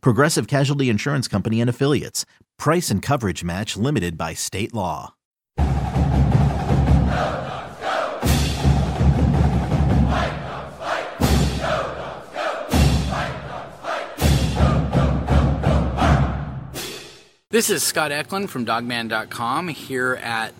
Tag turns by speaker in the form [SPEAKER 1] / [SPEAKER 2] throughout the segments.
[SPEAKER 1] Progressive Casualty Insurance Company and Affiliates. Price and coverage match limited by state law.
[SPEAKER 2] This is Scott Eklund from Dawgman.com here at,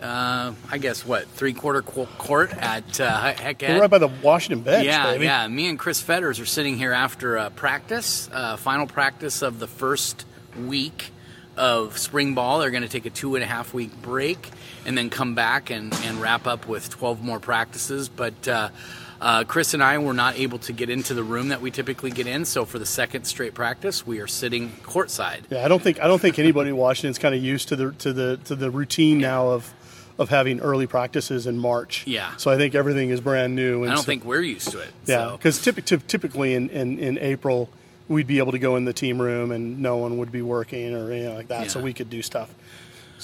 [SPEAKER 2] uh, I guess, what, three quarter court at uh, Hec Ed.
[SPEAKER 3] We're right by the Washington bench.
[SPEAKER 2] Yeah,
[SPEAKER 3] baby.
[SPEAKER 2] yeah. Me and Chris Fetters are sitting here after uh, practice, uh, final practice of the first week of spring ball. They're going to take a two and a half week break and then come back and, and wrap up with 12 more practices. But uh, Chris and I were not able to get into the room that we typically get in, so for the second straight practice, we are sitting courtside.
[SPEAKER 3] Yeah, I don't think I don't think anybody in Washington's kind of used to the to the to the routine now of of having early practices in March.
[SPEAKER 2] Yeah.
[SPEAKER 3] So I think everything is brand new.
[SPEAKER 2] I don't
[SPEAKER 3] so,
[SPEAKER 2] think we're used to it.
[SPEAKER 3] Yeah,
[SPEAKER 2] so.
[SPEAKER 3] because typ- typically in, in, in April we'd be able to go in the team room and no one would be working or anything like that,
[SPEAKER 2] Yeah.
[SPEAKER 3] so we could do stuff.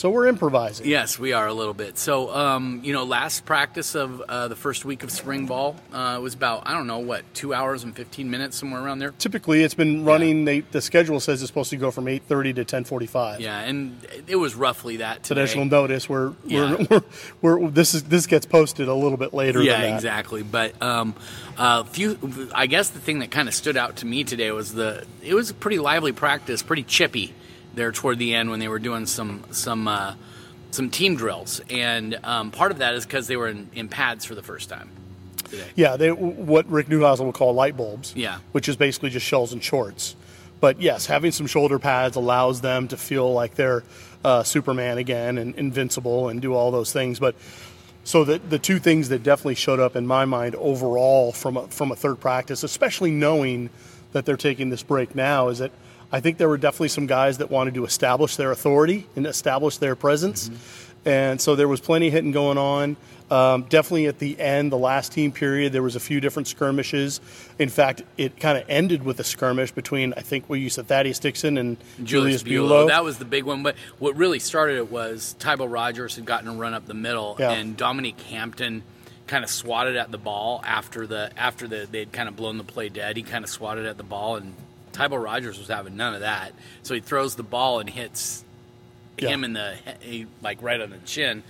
[SPEAKER 3] So we're improvising.
[SPEAKER 2] Yes, we are a little bit. So, um, you know, last practice of uh, the first week of spring ball uh, was about I don't know what two hours and fifteen minutes somewhere around there.
[SPEAKER 3] Typically, it's been running. They, the schedule says it's supposed to go from eight thirty to ten forty five.
[SPEAKER 2] Yeah, and it was roughly that today.
[SPEAKER 3] Additional notice. We're,
[SPEAKER 2] Yeah.
[SPEAKER 3] we're, we're, we're this is this gets posted a little bit later.
[SPEAKER 2] Yeah,
[SPEAKER 3] than that.
[SPEAKER 2] exactly. But um, uh, few. I guess the thing that kind of stood out to me today was the. It was a pretty lively practice, pretty chippy there toward the end when they were doing some some uh, some team drills, and um, part of that is because they were in, in pads for the first time today.
[SPEAKER 3] Yeah, they, what Rick Neuheisel would call light bulbs.
[SPEAKER 2] Yeah.
[SPEAKER 3] Which is basically just shells and shorts. But yes, having some shoulder pads allows them to feel like they're uh, Superman again and invincible and do all those things. But so the the two things that definitely showed up in my mind overall from a, from a third practice, especially knowing that they're taking this break now, is that I think there were definitely some guys that wanted to establish their authority and establish their presence. And so there was plenty hitting going on. Um, definitely at the end, the last team period, there was a few different skirmishes. In fact, it kind of ended with a skirmish between I think we used to Thaddeus Dixon and Julius, Buelow.
[SPEAKER 2] That was the big one. But what really started it was Tybo Rogers had gotten a run up the middle,
[SPEAKER 3] Yeah.
[SPEAKER 2] and Dominique Hampton kind of swatted at the ball after the after the they'd kind of blown the play dead. He kind of swatted at the ball, and Tybo Rogers was having none of that. So he throws the ball and hits
[SPEAKER 3] Yeah.
[SPEAKER 2] him in the he, like right on the chin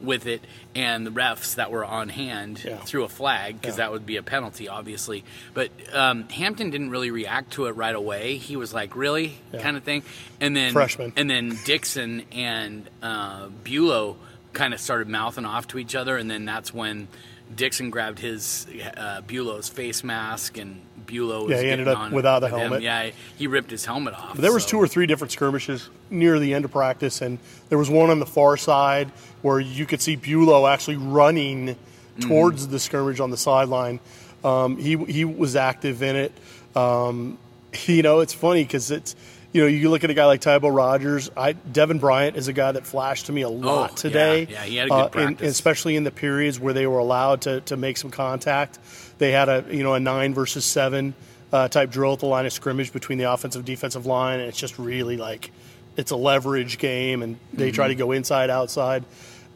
[SPEAKER 2] with it, and the refs that were on hand
[SPEAKER 3] Yeah.
[SPEAKER 2] threw a flag because
[SPEAKER 3] Yeah.
[SPEAKER 2] that would be a penalty, obviously. But um, Hampton didn't really react to it right away. He was like, "Really?" Kind of thing, and then
[SPEAKER 3] Freshman.
[SPEAKER 2] and then Dixon and uh, Buelow kind of started mouthing off to each other, and then that's when Dixon grabbed his uh, Buelow's face mask, and Buelow was
[SPEAKER 3] Yeah, he ended up without the
[SPEAKER 2] with him.
[SPEAKER 3] helmet.
[SPEAKER 2] Yeah, he ripped his helmet off.
[SPEAKER 3] There was
[SPEAKER 2] so-
[SPEAKER 3] two or three different skirmishes near the end of practice, and there was one on the far side where you could see Buelow actually running towards the skirmish on the sideline. Um, he he was active in it. Um, you know, it's funny because it's you know you look at a guy like Tybo Rogers. I Devin Bryant is a guy that flashed to me a lot
[SPEAKER 2] Oh,
[SPEAKER 3] today.
[SPEAKER 2] Yeah, he had a good
[SPEAKER 3] uh, and-
[SPEAKER 2] practice.
[SPEAKER 3] especially in the periods where they were allowed to, to make some contact. They had a you know a nine versus seven uh, type drill at the line of scrimmage between the offensive defensive line, and it's just really like it's a leverage game, and they try to
[SPEAKER 2] Mm-hmm.
[SPEAKER 3] go inside outside.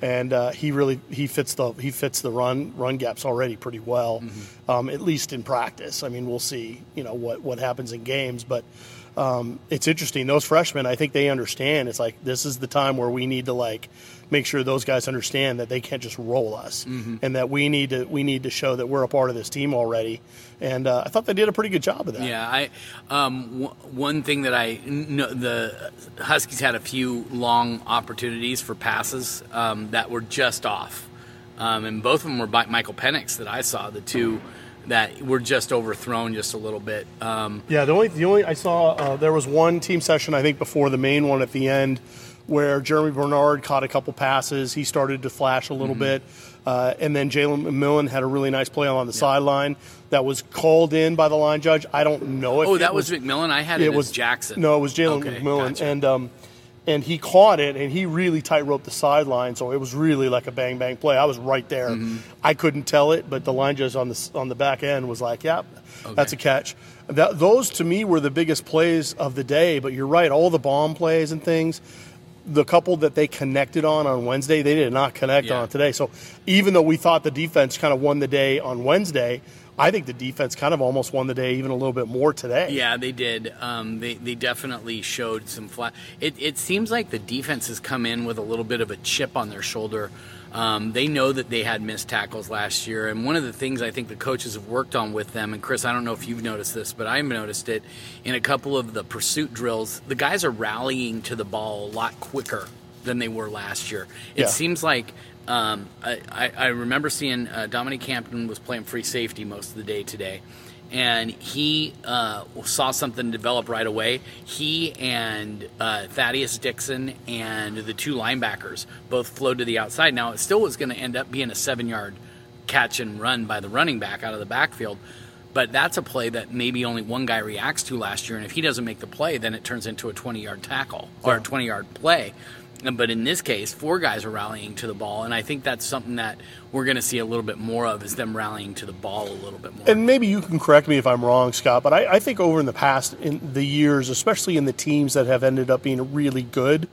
[SPEAKER 3] And uh, he really he fits the he fits the run run gaps already pretty well,
[SPEAKER 2] Mm-hmm.
[SPEAKER 3] um, at least in practice. I mean, we'll see you know what what happens in games, but um, it's interesting. Those freshmen, I think they understand. It's like this is the time where we need to like make sure those guys understand that they can't just roll us,
[SPEAKER 2] Mm-hmm.
[SPEAKER 3] and that we need to we need to show that we're a part of this team already. And uh, I thought they did a pretty good job of that.
[SPEAKER 2] Yeah, I um, w- one thing that I know the Huskies had a few long opportunities for passes um, that were just off, um, and both of them were by Michael Penix that I saw the two that were just overthrown just a little bit. Um,
[SPEAKER 3] Yeah, the only the only I saw uh, there was one team session I think before the main one at the end where Germie Bernard caught a couple passes. He started to flash a little
[SPEAKER 2] Mm-hmm.
[SPEAKER 3] bit, uh, and then Jalen McMillan had a really nice play on the sideline that was called in by the line judge. I don't know if
[SPEAKER 2] oh, that was, McMillan. I had it,
[SPEAKER 3] it was
[SPEAKER 2] Jackson.
[SPEAKER 3] No, it was Jalen
[SPEAKER 2] Okay,
[SPEAKER 3] McMillan,
[SPEAKER 2] gotcha.
[SPEAKER 3] and um, and he caught it, and he really tight roped the sideline, so it was really like a bang bang play. I was right there.
[SPEAKER 2] Mm-hmm.
[SPEAKER 3] I couldn't tell it, but the line judge on the on the back end was like, "Yep, that's a catch." That, those to me were the biggest plays of the day. But you're right, all the bomb plays and things. The couple that they connected on on Wednesday, they did not connect
[SPEAKER 2] Yeah.
[SPEAKER 3] on today. So even though we thought the defense kind of won the day on Wednesday, I think the defense kind of almost won the day even a little bit more today.
[SPEAKER 2] Yeah, they did. Um, they they definitely showed some flat. It it seems like the defense has come in with a little bit of a chip on their shoulder. Um, they know that they had missed tackles last year, and one of the things I think the coaches have worked on with them, and Chris, I don't know if you've noticed this, but I've noticed it in a couple of the pursuit drills. The guys are rallying to the ball a lot quicker than they were last year. It
[SPEAKER 3] Yeah.
[SPEAKER 2] seems like um, I, I, I remember seeing uh, Dominique Hampton was playing free safety most of the day today, and he uh, saw something develop right away. He and uh, Thaddeus Dixon and the two linebackers both flowed to the outside. Now, it still was going to end up being a seven yard catch and run by the running back out of the backfield. But that's a play that maybe only one guy reacts to last year, and if he doesn't make the play, then it turns into a 20 yard tackle or a 20 yard play. But in this case, four guys are rallying to the ball, and I think that's something that we're going to see a little bit more of is them rallying to the ball a little bit more.
[SPEAKER 3] And maybe you can correct me if I'm wrong, Scott, but I, I think over in the past, in the years, especially in the teams that have ended up being really good,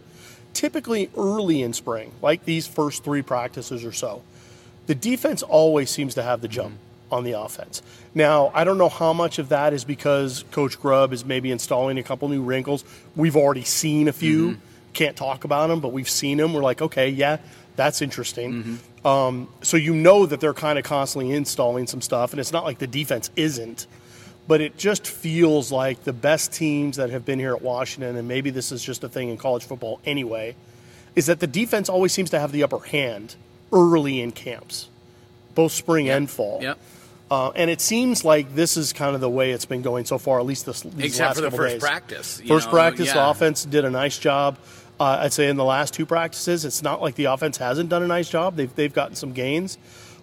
[SPEAKER 3] typically early in spring, like these first three practices or so, the defense always seems to have the jump mm-hmm. on the offense. Now, I don't know how much of that is because Coach Grubb is maybe installing a couple new wrinkles. We've already seen a few. Mm-hmm. Can't talk about them, but we've seen them. We're like, okay, yeah, that's interesting. Um, so you know that they're kind of constantly installing some stuff, and it's not like the defense isn't. But it just feels like the best teams that have been here at Washington, and maybe this is just a thing in college football anyway, is that the defense always seems to have the upper hand early in camps, both spring and fall.
[SPEAKER 2] Yep.
[SPEAKER 3] Uh, and it seems like this is kind of the way it's been going so far, at least this, these
[SPEAKER 2] Except
[SPEAKER 3] last
[SPEAKER 2] for the
[SPEAKER 3] couple
[SPEAKER 2] first
[SPEAKER 3] days.
[SPEAKER 2] practice.
[SPEAKER 3] First
[SPEAKER 2] know,
[SPEAKER 3] practice, the
[SPEAKER 2] yeah.
[SPEAKER 3] offense did a nice job. Uh, I'd say in the last two practices, it's not like the offense hasn't done a nice job. They've, they've gotten some gains.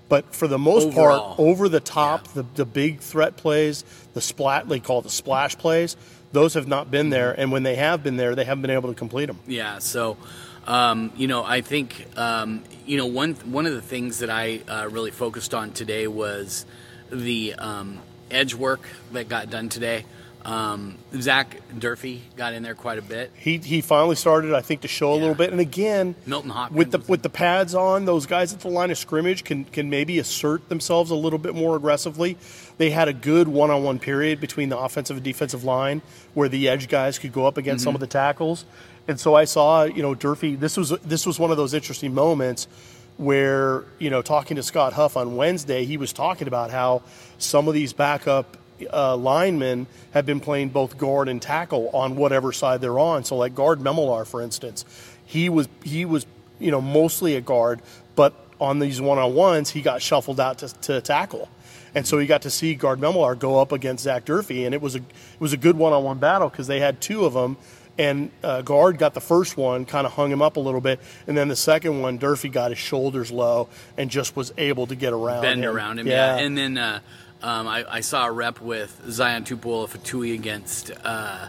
[SPEAKER 3] But for the most
[SPEAKER 2] Overall.
[SPEAKER 3] part, over the top, the, the big threat plays, the splat, they call it the splash plays, those have not been there. And when they have been there, they haven't been able to complete them.
[SPEAKER 2] Yeah. So, um, you know, I think um, you know one one of the things that I uh, really focused on today was the um, edge work that got done today. Um, Zach Durfee got in there quite a bit.
[SPEAKER 3] He, he finally started, I think, to show a
[SPEAKER 2] Yeah.
[SPEAKER 3] little bit. And again,
[SPEAKER 2] Milton Hopkins
[SPEAKER 3] with the with the pads on, those guys at the line of scrimmage can can maybe assert themselves a little bit more aggressively. They had a good one-on-one period between the offensive and defensive line where the edge guys could go up against
[SPEAKER 2] Mm-hmm.
[SPEAKER 3] some of the tackles. And so I saw, you know, Durfee. This was this was one of those interesting moments where you know talking to Scott Huff on Wednesday, he was talking about how some of these backup uh, linemen have been playing both guard and tackle on whatever side they're on. So like Gaard Memmelaar, for instance, he was he was you know mostly a guard, but on these one on ones he got shuffled out to, to tackle. And so he got to see Gaard Memmelaar go up against Zach Durfee, and it was a it was a good one on one battle because they had two of them, and uh, Gaard got the first one, kind of hung him up a little bit, and then the second one, Durfee got his shoulders low and just was able to get around
[SPEAKER 2] bend
[SPEAKER 3] him.
[SPEAKER 2] around him. Yeah, and then uh, um, I, I saw a rep with Zion Tupuola Fetui against uh,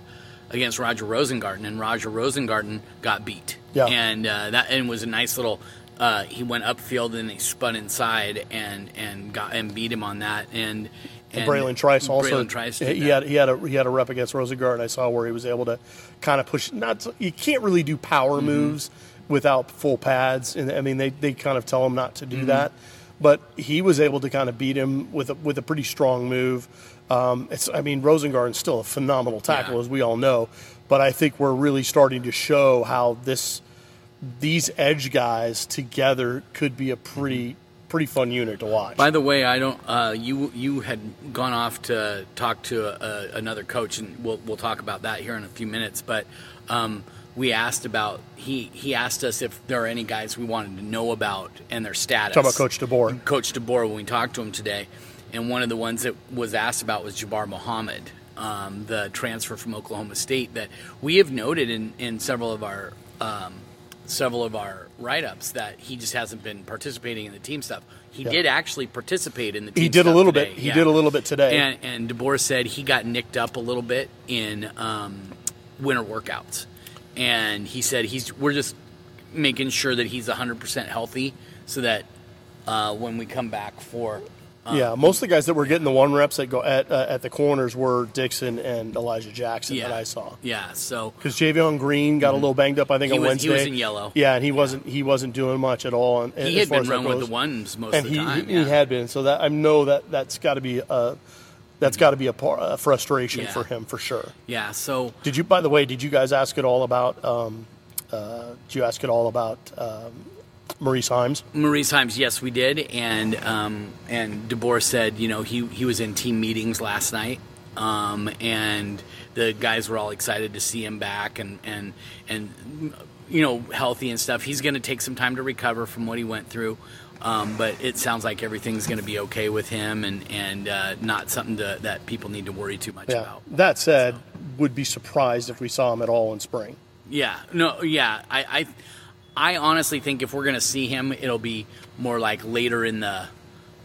[SPEAKER 2] against Roger Rosengarten, and Roger Rosengarten got beat.
[SPEAKER 3] Yeah.
[SPEAKER 2] and uh, that and was a nice little. Uh, he went upfield and he spun inside and and got and beat him on that and. and
[SPEAKER 3] Bralen Trice also
[SPEAKER 2] Bralen Trice
[SPEAKER 3] he
[SPEAKER 2] that.
[SPEAKER 3] had he had a he had a rep against Rosengard. I saw where he was able to kind of push. Not you can't really do power
[SPEAKER 2] Mm-hmm.
[SPEAKER 3] moves without full pads, and I mean they, they kind of tell him not to do
[SPEAKER 2] Mm-hmm.
[SPEAKER 3] that. But he was able to kind of beat him with a, with a pretty strong move. Um, it's I mean Rosengarten's still a phenomenal tackle
[SPEAKER 2] Yeah.
[SPEAKER 3] as we all know, but I think we're really starting to show how this these edge guys together could be a pretty pretty fun unit to watch.
[SPEAKER 2] By the way, I don't. Uh, you you had gone off to talk to a, a, another coach, and we'll we'll talk about that here in a few minutes. But um, we asked about he he asked us if there are any guys we wanted to know about and their status.
[SPEAKER 3] Talk about Coach DeBoer.
[SPEAKER 2] Coach DeBoer when we talked to him today, and one of the ones that was asked about was Jabbar Muhammad, um, the transfer from Oklahoma State that we have noted in, in several of our um, several of our write-ups that he just hasn't been participating in the team stuff. He
[SPEAKER 3] Yeah.
[SPEAKER 2] did actually participate in the team
[SPEAKER 3] He did a little
[SPEAKER 2] today.
[SPEAKER 3] bit. He
[SPEAKER 2] Yeah.
[SPEAKER 3] did a little bit today.
[SPEAKER 2] And, and DeBoer said he got nicked up a little bit in um, winter workouts, and he said he's we're just making sure that he's 100% healthy so that uh, when we come back for
[SPEAKER 3] yeah, most of the guys that were getting the one reps that go at uh, at the corners were Dixon and Elijah Jackson
[SPEAKER 2] yeah
[SPEAKER 3] that I saw.
[SPEAKER 2] yeah so
[SPEAKER 3] Because Javion Green got a little banged up, I think,
[SPEAKER 2] He
[SPEAKER 3] on
[SPEAKER 2] was-
[SPEAKER 3] Wednesday.
[SPEAKER 2] he was in yellow.
[SPEAKER 3] Yeah, and he wasn't he wasn't doing much at all. And,
[SPEAKER 2] he
[SPEAKER 3] as
[SPEAKER 2] had
[SPEAKER 3] far
[SPEAKER 2] been running with the ones most
[SPEAKER 3] and
[SPEAKER 2] of
[SPEAKER 3] he,
[SPEAKER 2] the time
[SPEAKER 3] he,
[SPEAKER 2] yeah.
[SPEAKER 3] he had been. So that I know that that's got to be a that's got to be a, par, a frustration
[SPEAKER 2] Yeah.
[SPEAKER 3] for him for sure.
[SPEAKER 2] yeah so
[SPEAKER 3] Did you? By the way, did you guys ask it all about? Um, uh, did you ask it all about um, Maurice Heims?
[SPEAKER 2] Maurice Heims, yes, we did, and um, and DeBoer said, you know, he he was in team meetings last night, um, and the guys were all excited to see him back and and and you know healthy and stuff. He's going to take some time to recover from what he went through. Um, but it sounds like everything's going to be okay with him, and and uh, not something to, that people need to worry too much
[SPEAKER 3] Yeah.
[SPEAKER 2] about.
[SPEAKER 3] That said, would be surprised if we saw him at all in spring.
[SPEAKER 2] Yeah, no, yeah. I, I, I honestly think if we're gonna see him, it'll be more like later in the,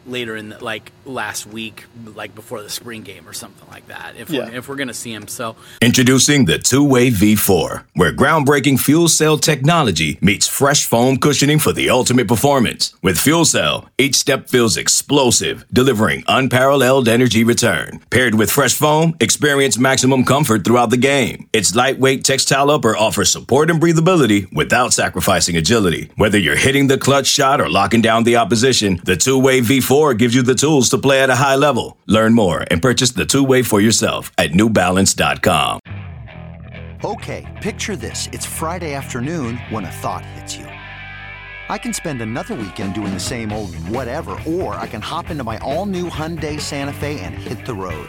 [SPEAKER 2] later in the like last week, like before the spring game or something like that. If
[SPEAKER 3] Yeah.
[SPEAKER 2] we're, if we're gonna see him, so
[SPEAKER 4] Introducing the two way V4, where groundbreaking fuel cell technology meets fresh foam cushioning for the ultimate performance. With fuel cell, each step feels explosive, delivering unparalleled energy return. Paired with fresh foam, experience maximum comfort throughout the game. Its lightweight textile upper offers support and breathability without sacrificing agility. Whether you're hitting the clutch shot or locking down the opposition, the two way V4 gives you the tools to play at a high level. Learn more and purchase the two way for yourself at newbalance.com.
[SPEAKER 5] Okay, picture this. It's Friday afternoon when a thought hits you. I can spend another weekend doing the same old whatever, or I can hop into my all new Hyundai Santa Fe and hit the road.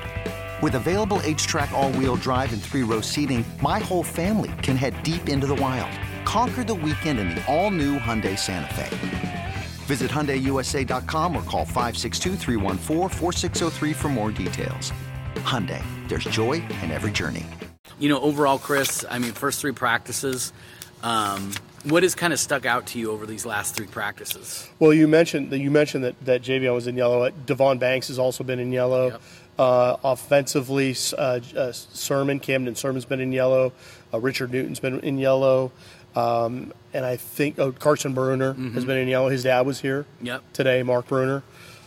[SPEAKER 5] With available HTRAC, all wheel drive, and three row seating, my whole family can head deep into the wild. Conquer the weekend in the all new Hyundai Santa Fe. Visit HyundaiUSA.com or call 562-314-4603 for more details. Hyundai, there's joy in every journey.
[SPEAKER 2] you know, overall, Chris, I mean, first three practices, um, what has kind of stuck out to you over these last three practices?
[SPEAKER 3] Well, you mentioned that you mentioned that that Javion was in yellow. Devon Banks has also been in yellow.
[SPEAKER 2] Yep.
[SPEAKER 3] Uh, offensively, uh, uh, Sirmon Camden Sirmon's been in yellow. Uh, Richard Newton's been in yellow, um, and I think oh, Carson Bruener has been in yellow. His dad was here
[SPEAKER 2] Yep.
[SPEAKER 3] today, Mark Bruener.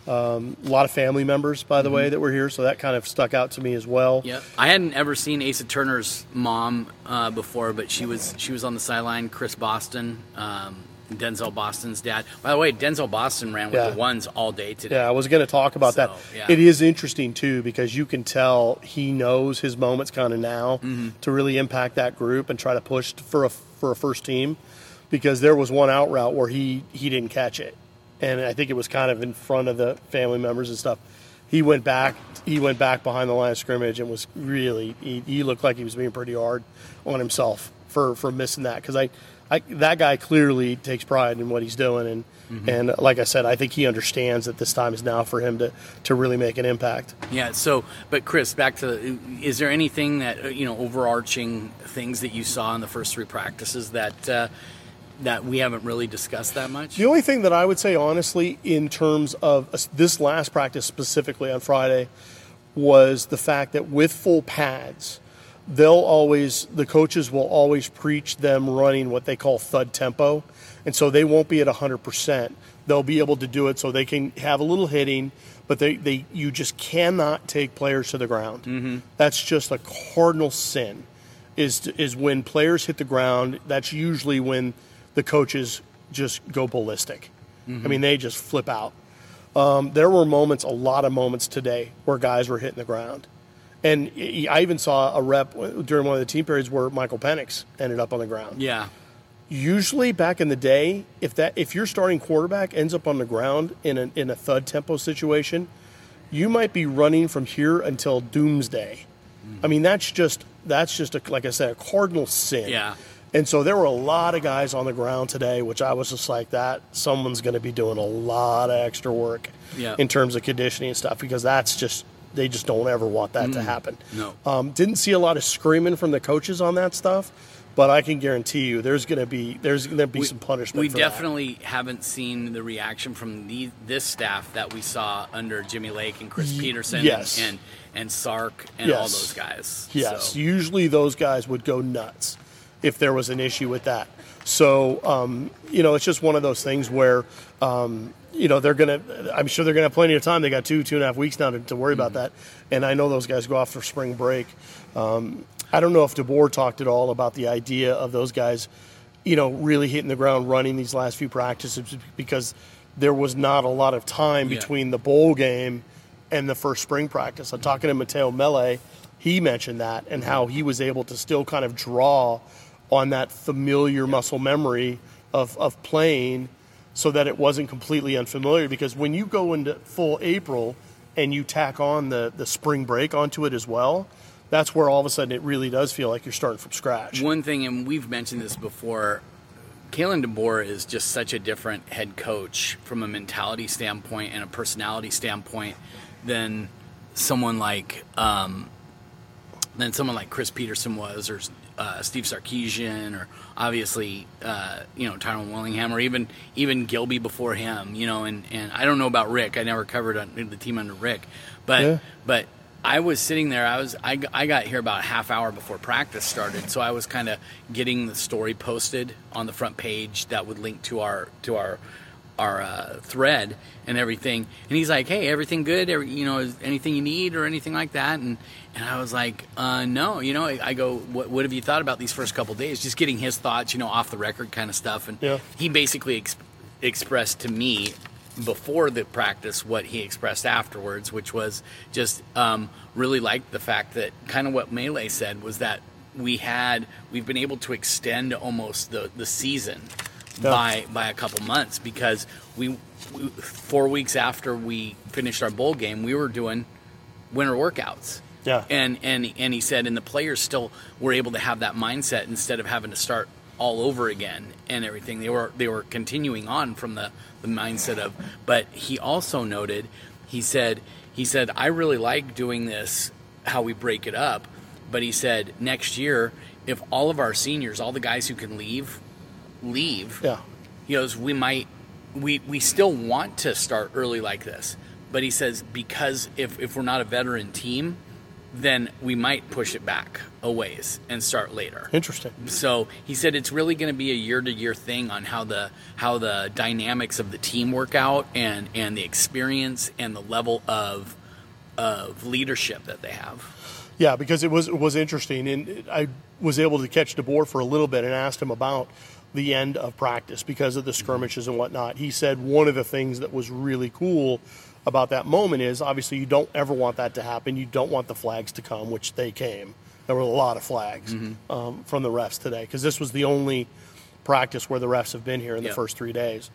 [SPEAKER 3] Um, a lot of family members, by the way, that were here, so that kind of stuck out to me as well.
[SPEAKER 2] Yep. I hadn't ever seen Asa Turner's mom uh, before, but she was she was on the sideline. Chris Boston, um, Denzel Boston's dad. By the way, Denzel Boston ran with
[SPEAKER 3] Yeah.
[SPEAKER 2] the ones all day today.
[SPEAKER 3] Yeah, I was going to talk about that.
[SPEAKER 2] Yeah.
[SPEAKER 3] It is interesting too because you can tell he knows his moments kind of now
[SPEAKER 2] Mm-hmm.
[SPEAKER 3] to really impact that group and try to push for a for a first team. Because there was one out route where he he didn't catch it, and I think it was kind of in front of the family members and stuff. He went back. He went back behind the line of scrimmage and was really. He, he looked like he was being pretty hard on himself for for missing that because I, I that guy clearly takes pride in what he's doing and and like I said, I think he understands that this time is now for him to to really make an impact.
[SPEAKER 2] Yeah. So, but Chris, back to is there anything that uh, you know overarching things that you saw in the first three practices that uh, that we haven't really discussed that much?
[SPEAKER 3] The only thing that I would say honestly, in terms of uh, this last practice specifically on Friday, was the fact that with full pads, they'll always the coaches will always preach them running what they call thud tempo, and so they won't be at hundred percent. They'll be able to do it so they can have a little hitting, but they, they you just cannot take players to the ground. Mm-hmm. That's just a cardinal sin. Is to, is when players hit the ground. That's usually when the coaches just go ballistic. I mean, they just flip out. Um, there were moments, a lot of moments today, where guys were hitting the ground. And I even saw a rep during one of the team periods where Michael Penix ended up on the ground.
[SPEAKER 2] Yeah.
[SPEAKER 3] Usually, back in the day, if that if your starting quarterback ends up on the ground in a, in a thud tempo situation, you might be running from here until doomsday. Mm-hmm. I mean, that's just that's just a, like I said, a cardinal sin.
[SPEAKER 2] Yeah.
[SPEAKER 3] And so there were a lot of guys on the ground today, which I was just like, that someone's going to be doing a lot of extra work
[SPEAKER 2] Yeah.
[SPEAKER 3] in terms of conditioning and stuff because that's just they just don't ever want that to happen.
[SPEAKER 2] No.
[SPEAKER 3] Um, didn't see a lot of screaming from the coaches on that stuff, but I can guarantee you there's going to be there's going to be some punishment.
[SPEAKER 2] We
[SPEAKER 3] for that.
[SPEAKER 2] definitely haven't seen the reaction from the, this staff that we saw under Jimmy Lake and Chris Petersen
[SPEAKER 3] yes.
[SPEAKER 2] and, and Sark and all those guys.
[SPEAKER 3] Yes,
[SPEAKER 2] So,
[SPEAKER 3] usually those guys would go nuts if there was an issue with that. So, um, you know, it's just one of those things where, um, you know, they're going to, I'm sure they're going to have plenty of time. They got two, two and a half weeks now to, to worry about
[SPEAKER 2] Mm-hmm.
[SPEAKER 3] that. And I know those guys go off for spring break. Um, I don't know if DeBoer talked at all about the idea of those guys, you know, really hitting the ground running these last few practices because there was not a lot of time
[SPEAKER 2] Yeah.
[SPEAKER 3] between the bowl game and the first spring practice. I'm talking to Mateo Mele. He mentioned that and how he was able to still kind of draw on that familiar muscle memory of, of playing so that it wasn't completely unfamiliar. Because when you go into full April and you tack on the, the spring break onto it as well, that's where all of a sudden it really does feel like you're starting from scratch.
[SPEAKER 2] One thing, and we've mentioned this before, Kalen DeBoer is just such a different head coach from a mentality standpoint and a personality standpoint than someone like um, than someone like Chris Petersen was, or uh, Steve Sarkisian, or obviously uh, you know Tyrone Willingham, or even even Gilby before him. You know, and and I don't know about Rick. I never covered the team under Rick, but
[SPEAKER 3] Yeah.
[SPEAKER 2] but I was sitting there. I was I, I got here about a half hour before practice started, so I was kind of getting the story posted on the front page that would link to our to our our uh, thread and everything. And he's like, "Hey, everything good? Every, you know, is anything you need or anything like that?" And and I was like, uh, "No, you know." I go, what, "What have you thought about these first couple days?" Just getting his thoughts, you know, off the record kind of stuff. And
[SPEAKER 3] Yeah.
[SPEAKER 2] he basically ex- expressed to me before the practice what he expressed afterwards, which was just um, really liked the fact that kind of what Mele said was that we had we've been able to extend almost the the season
[SPEAKER 3] Yeah.
[SPEAKER 2] by by a couple months because we, we four weeks after we finished our bowl game we were doing winter workouts.
[SPEAKER 3] Yeah.
[SPEAKER 2] And and and he said, and the players still were able to have that mindset instead of having to start all over again and everything. They were they were continuing on from the the mindset of. But he also noted, he said he said I really like doing this how we break it up. But he said next year if all of our seniors, all the guys who can leave, leave
[SPEAKER 3] Yeah.
[SPEAKER 2] he goes, we might, we, we still want to start early like this. But he says, because if, if we're not a veteran team, then we might push it back a ways and start later.
[SPEAKER 3] Interesting.
[SPEAKER 2] So he said it's really going to be a year to year thing on how the how the dynamics of the team work out and and the experience and the level of of leadership that they have.
[SPEAKER 3] Yeah, because it was it was interesting, and I was able to catch DeBoer for a little bit and asked him about the end of practice because of the skirmishes and whatnot. He said one of the things that was really cool about that moment is obviously you don't ever want that to happen. You don't want the flags to come, which they came. There were a lot of flags um, from the refs today because this was the only practice where the refs have been here in the first three days.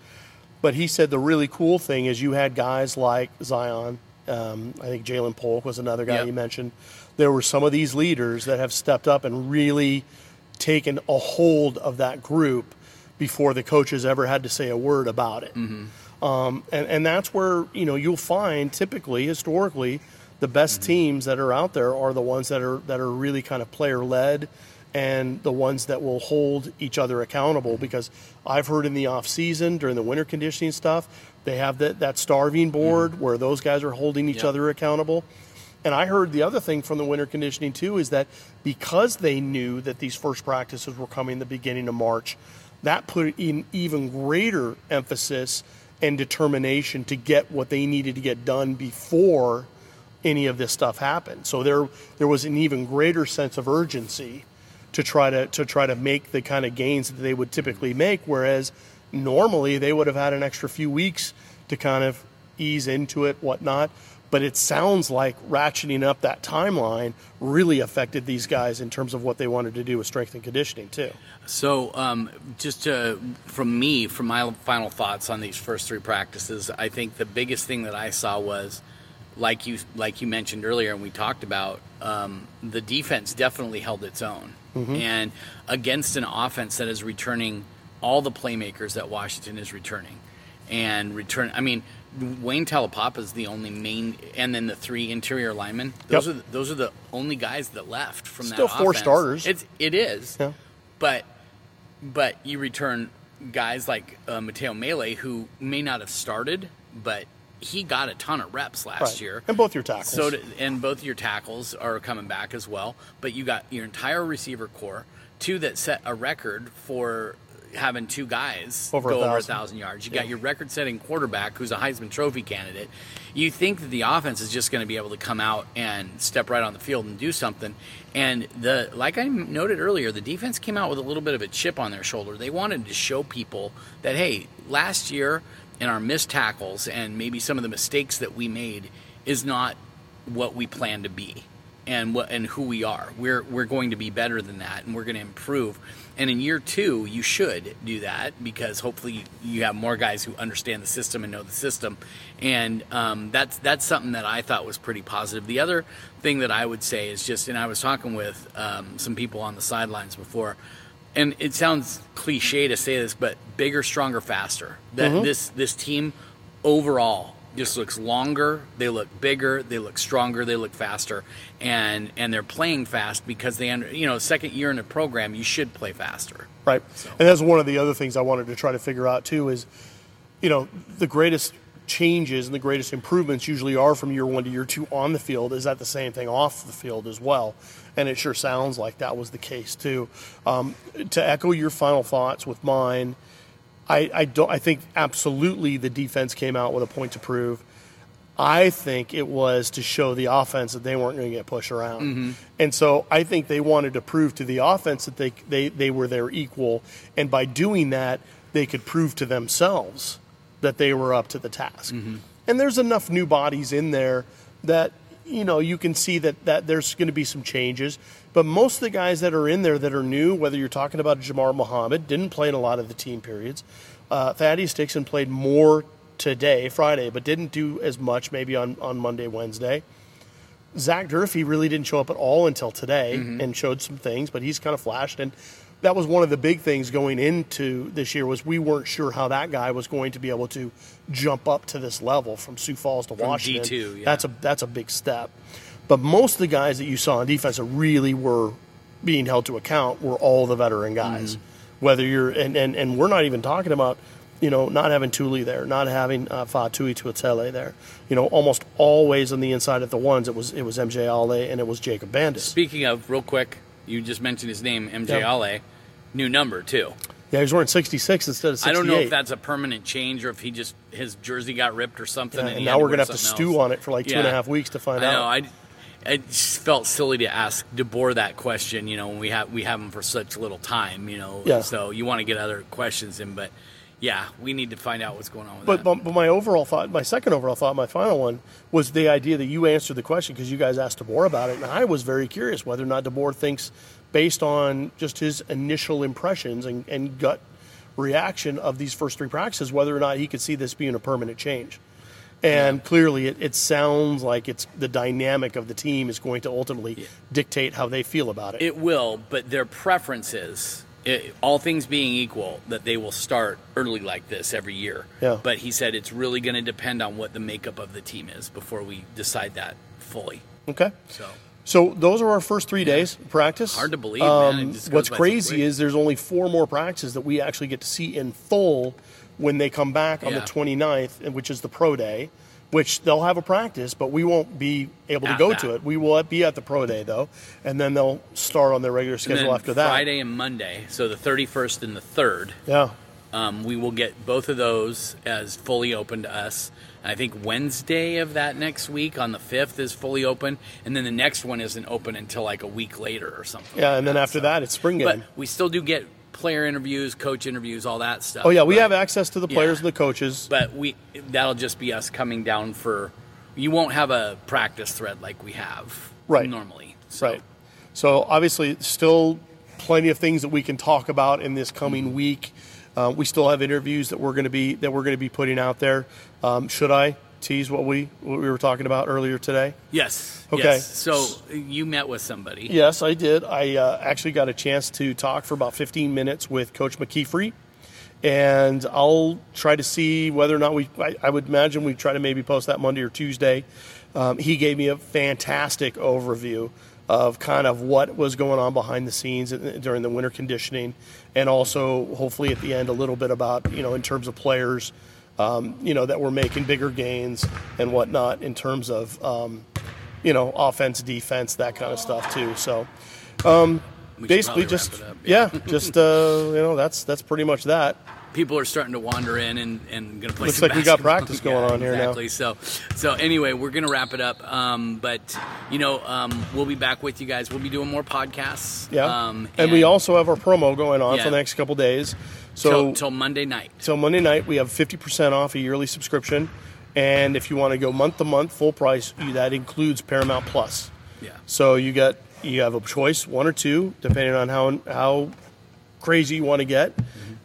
[SPEAKER 3] But he said the really cool thing is you had guys like Zion. Um, I think Ja'Lynn Polk was another guy
[SPEAKER 2] Yep.
[SPEAKER 3] you mentioned. There were some of these leaders that have stepped up and really taken a hold of that group before the coaches ever had to say a word about it. Mm-hmm. Um, and, and that's where you know you'll find typically historically the best mm-hmm. teams that are out there are the ones that are that are really kind of player led and the ones that will hold each other accountable mm-hmm. because I've heard in the off season during the winter conditioning stuff they have that, that starving board where those guys are holding each
[SPEAKER 2] Yep.
[SPEAKER 3] other accountable and I heard the other thing from the winter conditioning too is that because they knew that these first practices were coming the beginning of March, that put in even greater emphasis and determination to get what they needed to get done before any of this stuff happened. So there there was an even greater sense of urgency to try to to try to make the kind of gains that they would typically make whereas normally they would have had an extra few weeks to kind of ease into it whatnot but it sounds like ratcheting up that timeline really affected these guys in terms of what they wanted to do with strength and conditioning too.
[SPEAKER 2] So, um, just to, from me, from my final thoughts on these first three practices, I think the biggest thing that I saw was, like you like you mentioned earlier, and we talked about, um, the defense definitely held its own. and against an offense that is returning all the playmakers that Washington is returning, and return. I mean, Wayne Taulapapa is the only main, and then the three interior linemen. Those
[SPEAKER 3] Yep.
[SPEAKER 2] are the, those are the only guys that left from
[SPEAKER 3] Still
[SPEAKER 2] that.
[SPEAKER 3] four
[SPEAKER 2] offense.
[SPEAKER 3] starters.
[SPEAKER 2] It's it is,
[SPEAKER 3] Yeah.
[SPEAKER 2] but but you return guys like uh, Mateo Mele, who may not have started, but he got a ton of reps last
[SPEAKER 3] Right.
[SPEAKER 2] year.
[SPEAKER 3] And both your tackles.
[SPEAKER 2] So did, and both your tackles are coming back as well. But you got your entire receiver corps, two that set a record for having two guys
[SPEAKER 3] Over a
[SPEAKER 2] go over a
[SPEAKER 3] thousand.
[SPEAKER 2] yards. You got your record-setting quarterback, who's a Heisman Trophy candidate. You think that the offense is just going to be able to come out and step right on the field and do something. And the like I noted earlier, the defense came out with a little bit of a chip on their shoulder. They wanted to show people that hey, last year in our missed tackles and maybe some of the mistakes that we made is not what we plan to be and what and who we are. We're we're going to be better than that, and we're going to improve. And in year two, you should do that because hopefully you have more guys who understand the system and know the system, and um, that's that's something that I thought was pretty positive. The other thing that I would say is just, and I was talking with um, some people on the sidelines before, and it sounds cliche to say this, but bigger, stronger, faster. That this this team overall just looks longer. They look bigger. They look stronger. They look faster, and and they're playing fast because they you know second year in the program you should play faster.
[SPEAKER 3] Right. And that's one of the other things I wanted to try to figure out too is, you know, the greatest changes and the greatest improvements usually are from year one to year two on the field. Is that the same thing off the field as well? And it sure sounds like that was the case too. Um, to echo your final thoughts with mine, I, I don't. I think absolutely the defense came out with a point to prove. I think it was to show the offense that they weren't going to get pushed around. Mm-hmm. And so I think they wanted to prove to the offense that they, they, they were their equal. And by doing that, they could prove to themselves that they were up to the task. Mm-hmm. And there's enough new bodies in there that, you know, you can see that, that there's going to be some changes. But most of the guys that are in there that are new, whether you're talking about Jabbar Muhammad, didn't play in a lot of the team periods. Uh, Thaddeus Dixon played more today, Friday, but didn't do as much maybe on, on Monday, Wednesday. Zach Durfee really didn't show up at all until today and showed some things, but he's kind of flashed. And that was one of the big things going into this year was we weren't sure how that guy was going to be able to jump up to this level from Sioux Falls to Washington.
[SPEAKER 2] G2, yeah.
[SPEAKER 3] That's a that's a big step. But most of the guys that you saw on defense that really were being held to account were all the veteran guys. Whether you're and, and, and we're not even talking about, you know, not having Tuli there, not having uh, Faatui Tuitele there. You know, almost always on the inside of the ones it was it was MJ Ale and it was Jacob Bandes.
[SPEAKER 2] Speaking of, real quick, you just mentioned his name, MJ
[SPEAKER 3] Yeah.
[SPEAKER 2] Ale, new number too.
[SPEAKER 3] Yeah, he's wearing 66 instead of 68.
[SPEAKER 2] I don't know if that's a permanent change or if he just his jersey got ripped or something.
[SPEAKER 3] Yeah,
[SPEAKER 2] and
[SPEAKER 3] and now we're gonna have to stew
[SPEAKER 2] else.
[SPEAKER 3] on it for like two and a half weeks to find
[SPEAKER 2] I know.
[SPEAKER 3] out.
[SPEAKER 2] I, it just felt silly to ask DeBoer that question. You know, when we have we have him for such little time. You know,
[SPEAKER 3] Yeah.
[SPEAKER 2] so you want to get other questions in, but yeah, we need to find out what's going on with
[SPEAKER 3] But,
[SPEAKER 2] that.
[SPEAKER 3] but but my overall thought, my second overall thought, my final one was the idea that you answered the question because you guys asked DeBoer about it, and I was very curious whether or not DeBoer thinks, based on just his initial impressions and, and gut reaction of these first three practices, whether or not he could see this being a permanent change. And clearly, it, it sounds like it's the dynamic of the team is going to ultimately dictate how they feel about it.
[SPEAKER 2] It will, but their preferences it, all things being equal, that they will start early like this every year.
[SPEAKER 3] Yeah.
[SPEAKER 2] But he said it's really going to depend on what the makeup of the team is before we decide that fully.
[SPEAKER 3] okay.
[SPEAKER 2] So
[SPEAKER 3] So those are our first three days of practice.
[SPEAKER 2] Hard to believe, man.
[SPEAKER 3] Um, what's crazy is there's only four more practices that we actually get to see in full when they come back on
[SPEAKER 2] Yeah.
[SPEAKER 3] the 29th, which is the pro day. Which they'll have a practice, but we won't be able to
[SPEAKER 2] At
[SPEAKER 3] go
[SPEAKER 2] that.
[SPEAKER 3] to it. We will be at the pro day though, and then they'll start on their regular schedule after that.
[SPEAKER 2] Friday and Monday, so the 31st and the 3rd,
[SPEAKER 3] Yeah,
[SPEAKER 2] um, we will get both of those as fully open to us. I think Wednesday of that next week on the 5th is fully open, and then the next one isn't open until like a week later or something.
[SPEAKER 3] yeah,
[SPEAKER 2] like
[SPEAKER 3] and then
[SPEAKER 2] that,
[SPEAKER 3] after
[SPEAKER 2] so-
[SPEAKER 3] that it's spring game.
[SPEAKER 2] But we still do get player interviews, coach interviews, all that stuff.
[SPEAKER 3] Oh yeah, we
[SPEAKER 2] But-
[SPEAKER 3] have access to the players
[SPEAKER 2] Yeah.
[SPEAKER 3] and the coaches.
[SPEAKER 2] But we that'll just be us coming down for. You won't have a practice thread like we have
[SPEAKER 3] Right.
[SPEAKER 2] normally. So.
[SPEAKER 3] Right. So obviously, still plenty of things that we can talk about in this coming
[SPEAKER 2] Mm-hmm.
[SPEAKER 3] week. Uh, we still have interviews that we're going to be that we're going to be putting out there. Um, should I tease what we what we were talking about earlier today?
[SPEAKER 2] Yes.
[SPEAKER 3] Okay.
[SPEAKER 2] Yes. So you met with somebody.
[SPEAKER 3] Yes, I did. I uh, actually got a chance to talk for about 15 minutes with Coach McKeefrey, and I'll try to see whether or not we. I, I would imagine we try to maybe post that Monday or Tuesday. Um, he gave me a fantastic overview of kind of what was going on behind the scenes during the winter conditioning, and also hopefully at the end a little bit about you know in terms of players, um, you know that we're making bigger gains and whatnot in terms of um, you know offense, defense, that kind of stuff too. So. Um, basically, just
[SPEAKER 2] up,
[SPEAKER 3] yeah, just uh, you know that's that's pretty much that.
[SPEAKER 2] people are starting to wander in and, and going to play
[SPEAKER 3] Looks like we got practice going
[SPEAKER 2] Yeah,
[SPEAKER 3] on here now.
[SPEAKER 2] exactly. So, so anyway, we're going to wrap it up. Um, but you know, um, we'll be back with you guys. We'll be doing more podcasts.
[SPEAKER 3] Yeah,
[SPEAKER 2] Um,
[SPEAKER 3] and, we also have our promo going on
[SPEAKER 2] Yeah.
[SPEAKER 3] for the next couple days. So
[SPEAKER 2] till, till Monday night.
[SPEAKER 3] So Monday night we have 50% off a yearly subscription, and if you want to go month to month full price, that includes Paramount Plus.
[SPEAKER 2] Yeah.
[SPEAKER 3] So you get you have a choice, one or two, depending on how how crazy you want to get.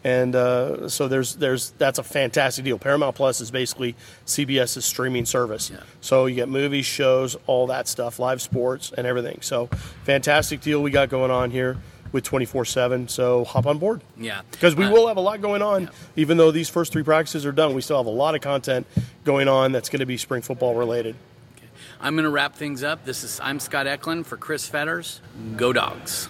[SPEAKER 3] And uh, so there's there's that's a fantastic deal. Paramount Plus is basically CBS's streaming service.
[SPEAKER 2] Yeah.
[SPEAKER 3] So you get movies, shows, all that stuff, live sports, and everything. So fantastic deal we got going on here with 24/7. So hop on board
[SPEAKER 2] Yeah.
[SPEAKER 3] because we
[SPEAKER 2] Uh,
[SPEAKER 3] will have a lot going on. Even though these first three practices are done, we still have a lot of content going on that's going to be spring football related.
[SPEAKER 2] I'm going to wrap things up. This is I'm Scott Eklund for Chris Fetters. Go Dogs.